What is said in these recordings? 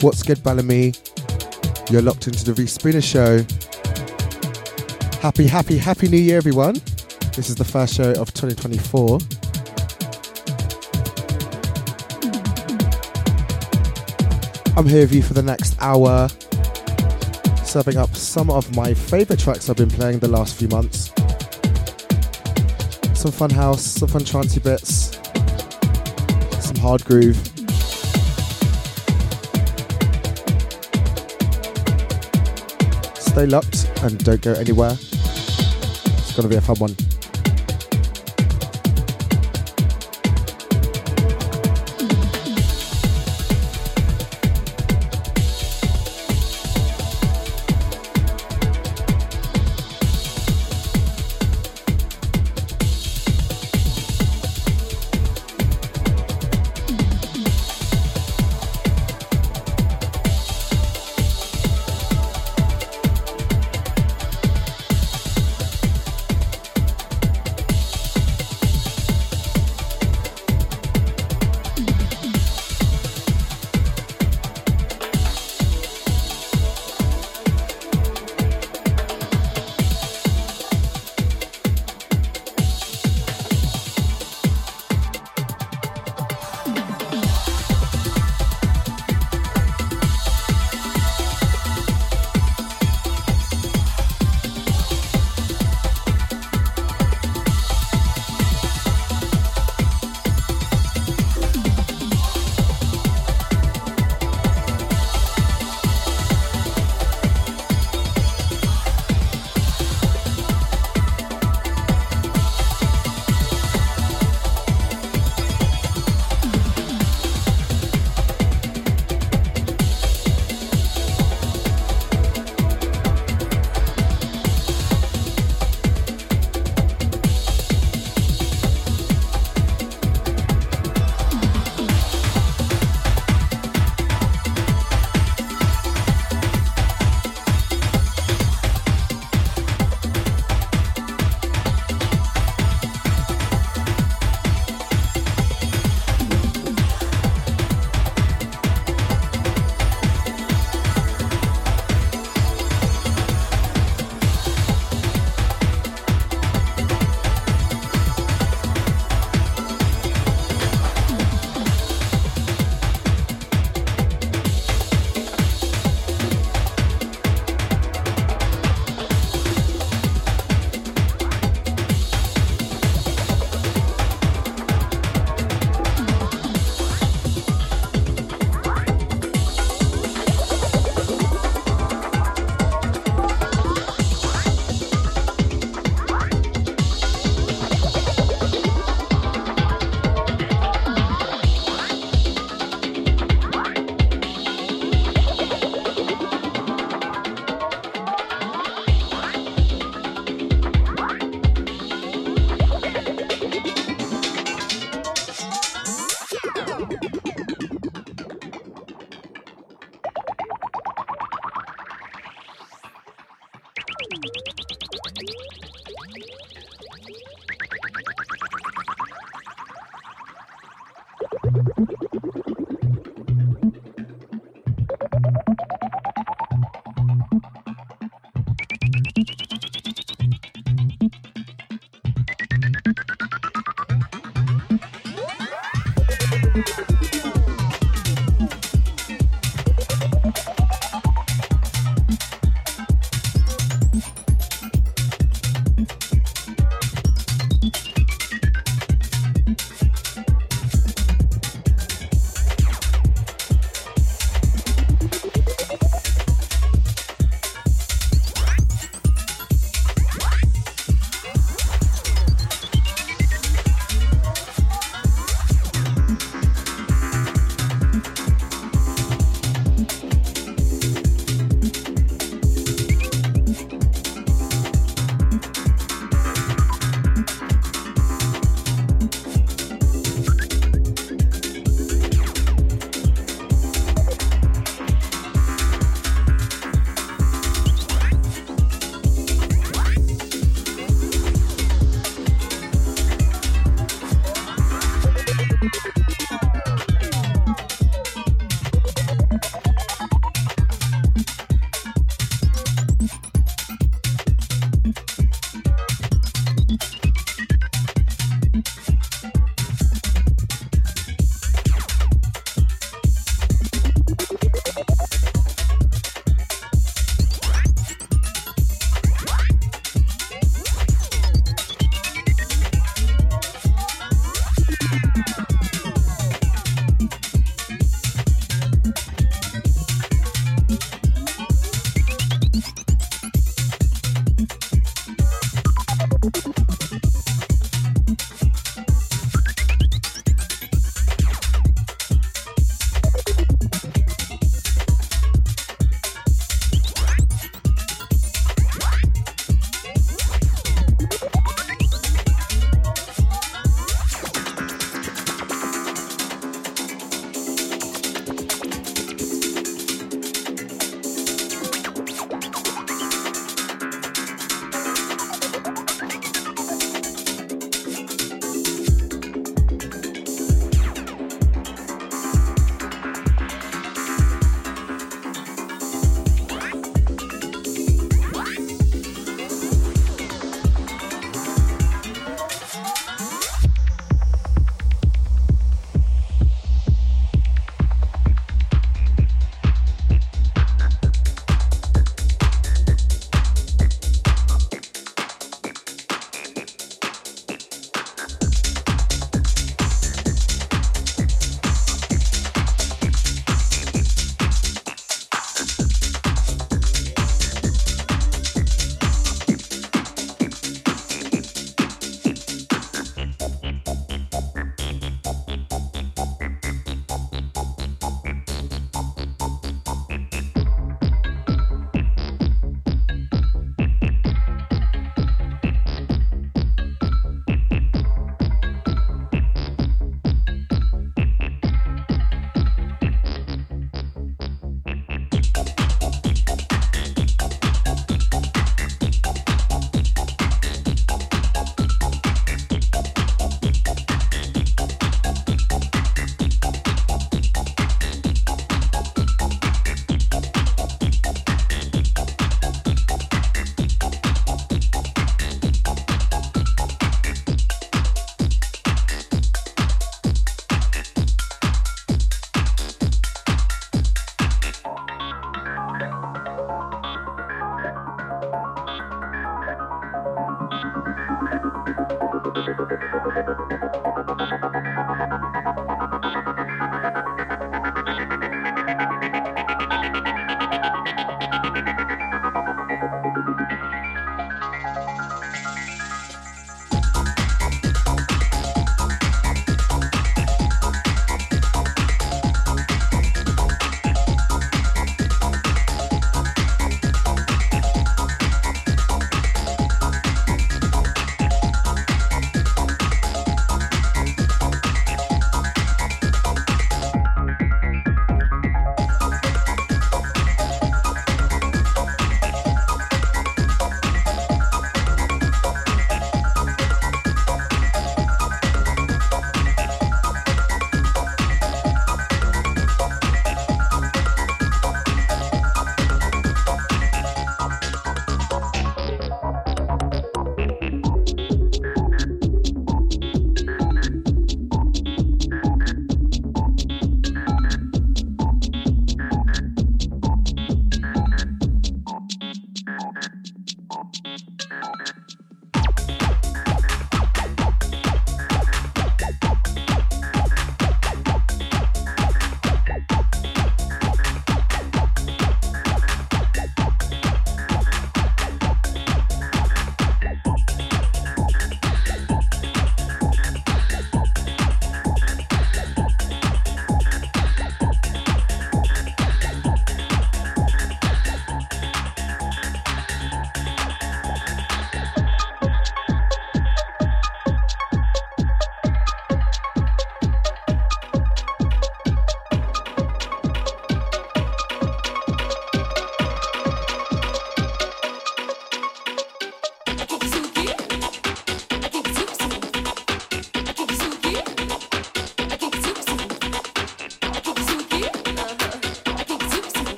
What's good, Balamii? You're locked into the V Spooner Show. Happy, happy, happy New Year, everyone. This is the first show of 2024. I'm here with you for the next hour, serving up some of my favourite tracks I've been playing the last few months. Some fun house, some fun trancey bits, some hard groove. Stay locked and don't go anywhere. It's going to be a fun one. thank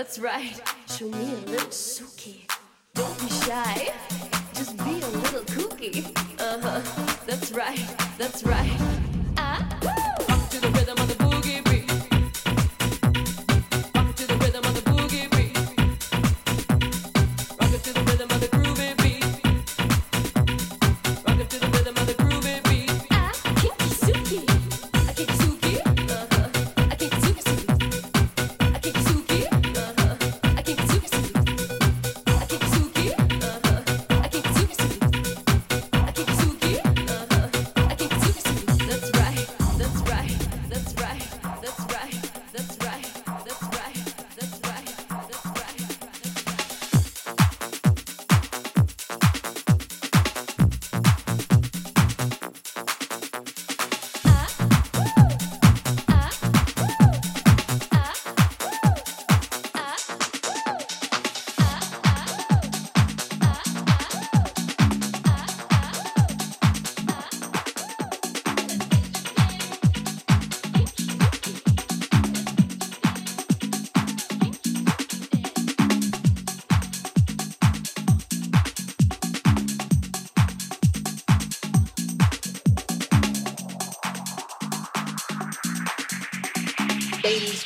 that's right.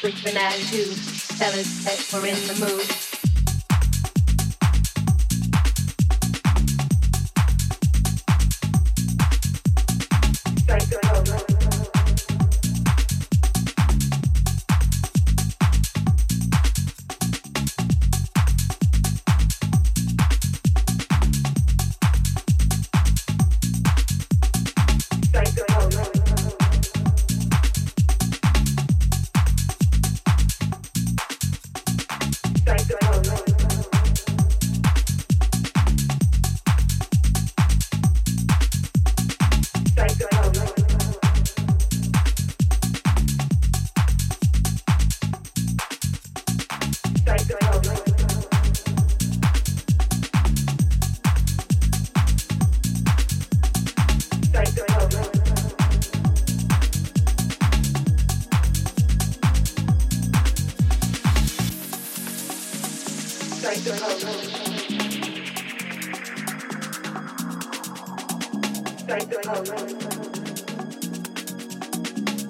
An attitude, fellas that were in the mood.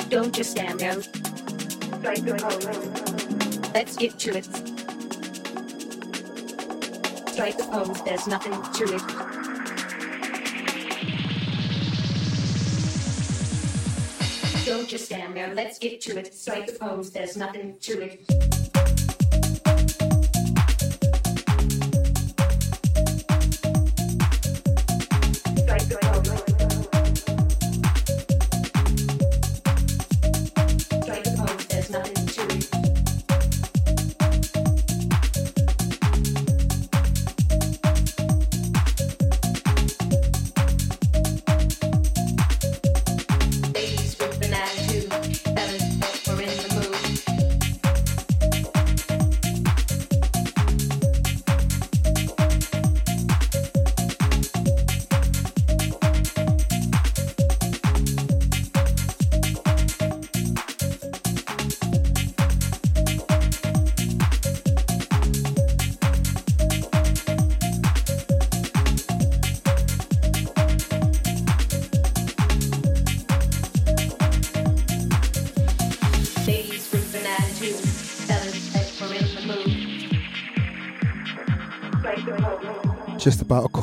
Don't just stand there. Let's get to it. Strike the pose. There's nothing to it. Don't just stand there. Let's get to it. Strike the pose. There's nothing to it.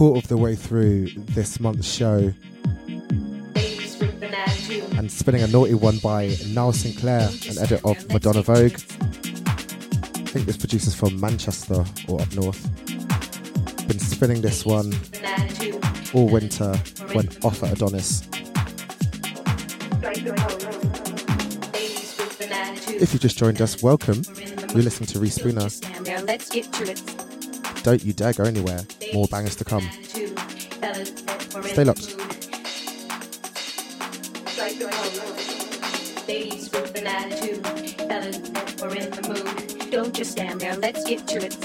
Quarter of the way through this month's show and spinning a naughty one by Niall Sinclair, an edit of Madonna Vogue. I think this producer's from Manchester or up north. Been spinning this one all winter when off at Adonis. If you just joined us, welcome. You're listening to Reece Spooner. Let's get to it. Don't you dare go anywhere. More bangers to come. Stay locked. Ladies with an attitude, fellas were in the mood. Don't just stand there. Let's get to it.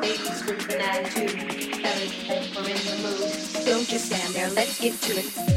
Ladies with an attitude, fellas were in the mood. Don't just stand there. Let's get to it.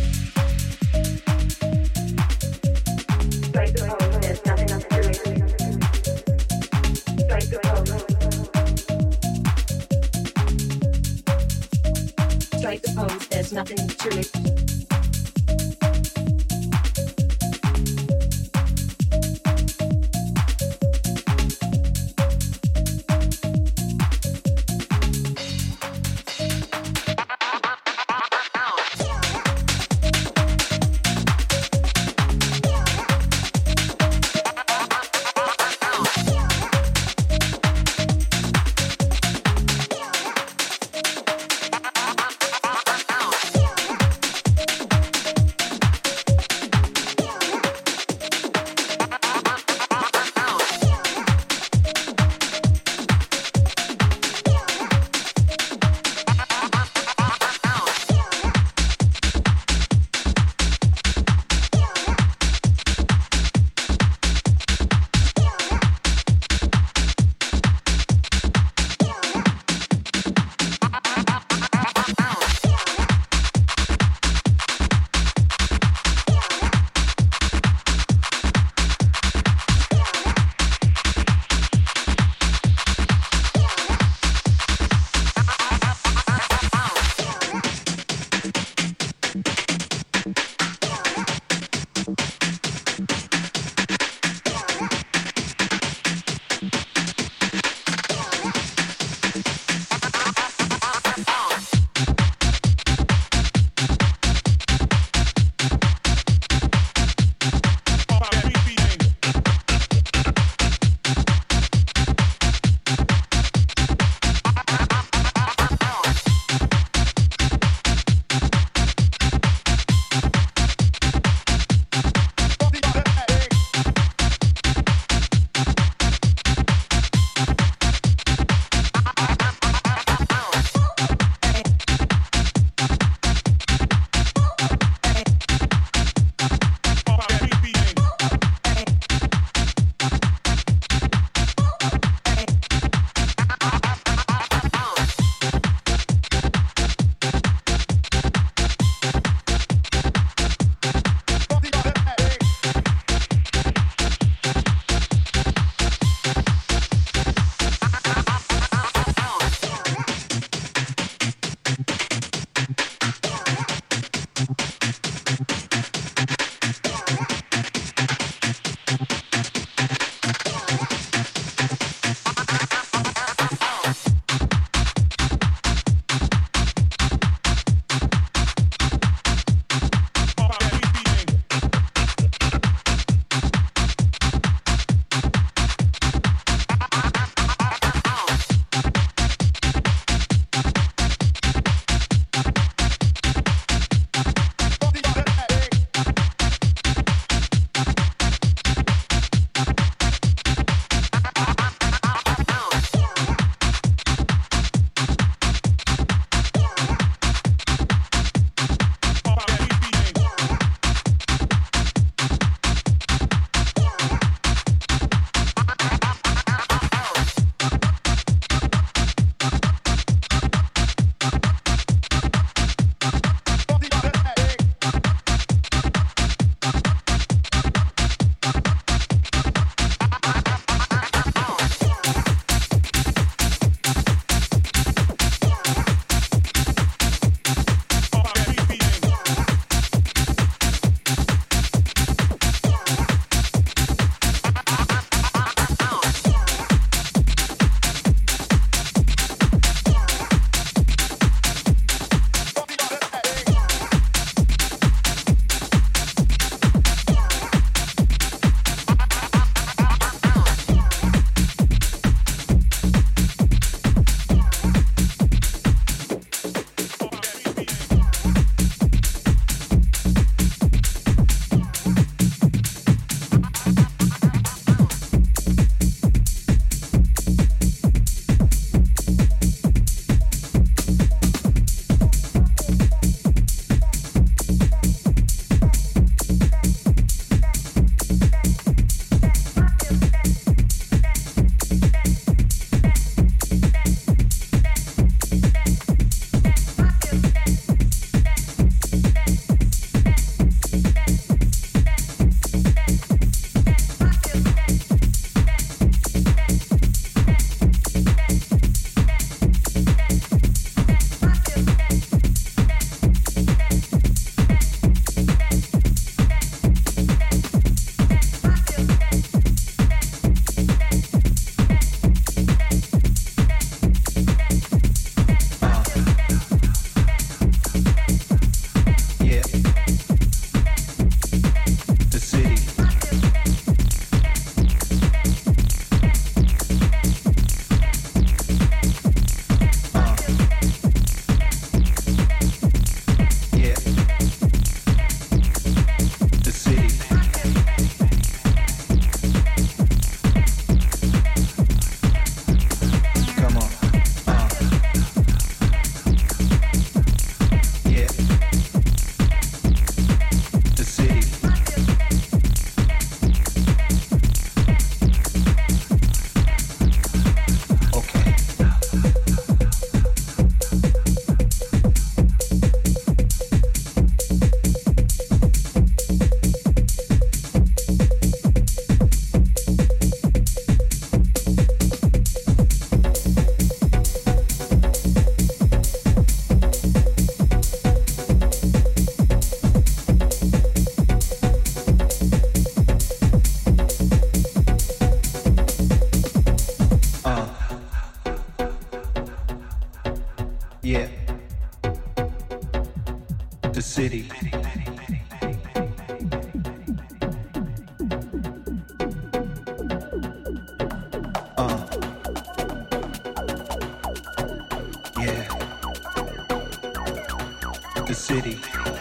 City.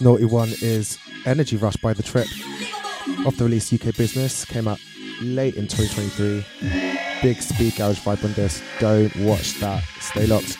Naughty one is Energy Rush by The Trip. Off the release UK Business, came out late in 2023. Big speed garage vibe on this. Don't watch that. Stay locked.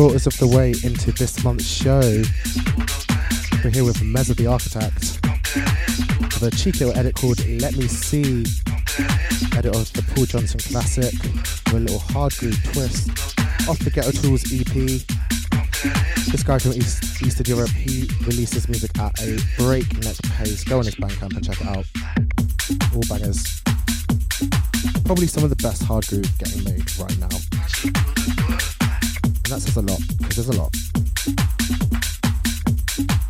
Quarters of the way into this month's show, we're here with Mezza the Architect with a cheeky little edit called Let Me See. edit of the Paul Johnson classic with a little hard groove twist off the Ghetto Tools EP. This guy from East, Eastern Europe, he releases music at a breakneck pace. Go on his Bandcamp and check it out. All bangers. Probably some of the best hard groove getting made right now. And that says a lot, because there's a lot.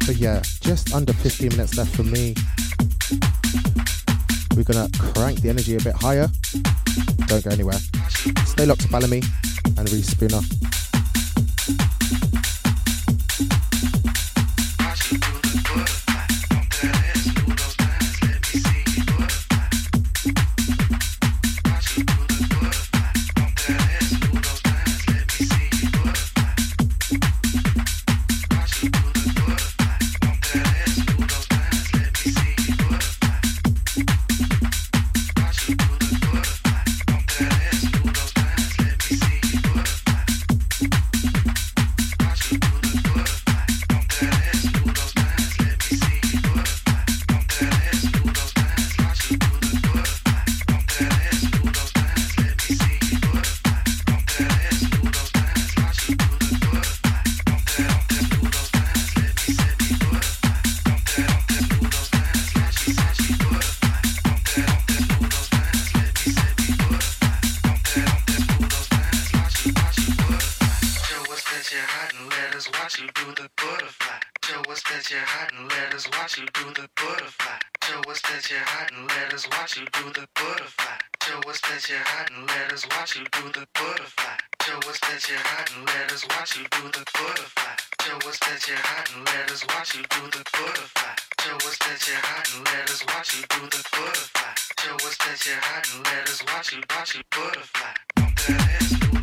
But yeah, just under 15 minutes left for me. We're gonna crank the energy a bit higher. Don't go anywhere. Stay locked to Balamii and Reece. Butterfly. Show us that you're hot and let us watch you do the butterfly. Show us that you're hot and let us watch you do the butterfly. Show us that you're hot and let us watch you do the butterfly. Show us that you're hot and let us watch you do the butterfly. Show us that you're hot and let us watch you do the butterfly. Show us that you're hot and let us watch you watch you butterfly.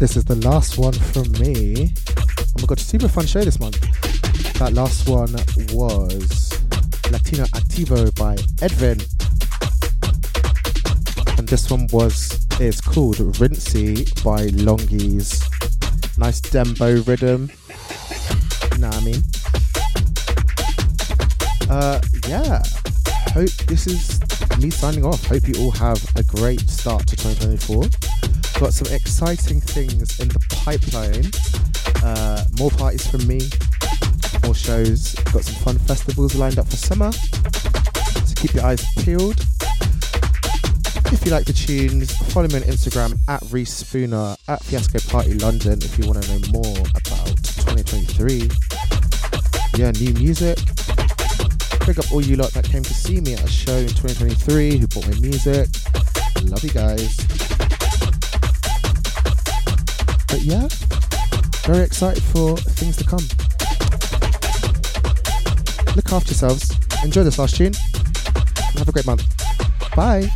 This is the last one from me. Oh my god, super fun show this month. That last one was Latino Activo by Edvin. And this one was it's called Rinsey by Longies. Nice dembow rhythm. Know what I mean? Uh yeah. Hope this is me signing off. Hope you all have a great start to 2024 got some exciting things in the pipeline. Uh, more parties from me, more shows. Got some fun festivals lined up for summer. So keep your eyes peeled. If you like the tunes, follow me on Instagram at Reece Spooner at Fiasco Party London if you want to know more about 2023. Yeah, new music. Pick up all you lot that came to see me at a show in 2023 who bought my music. Love you guys. Yeah, very excited for things to come. Look after yourselves. Enjoy this last tune. Have a great month. Bye.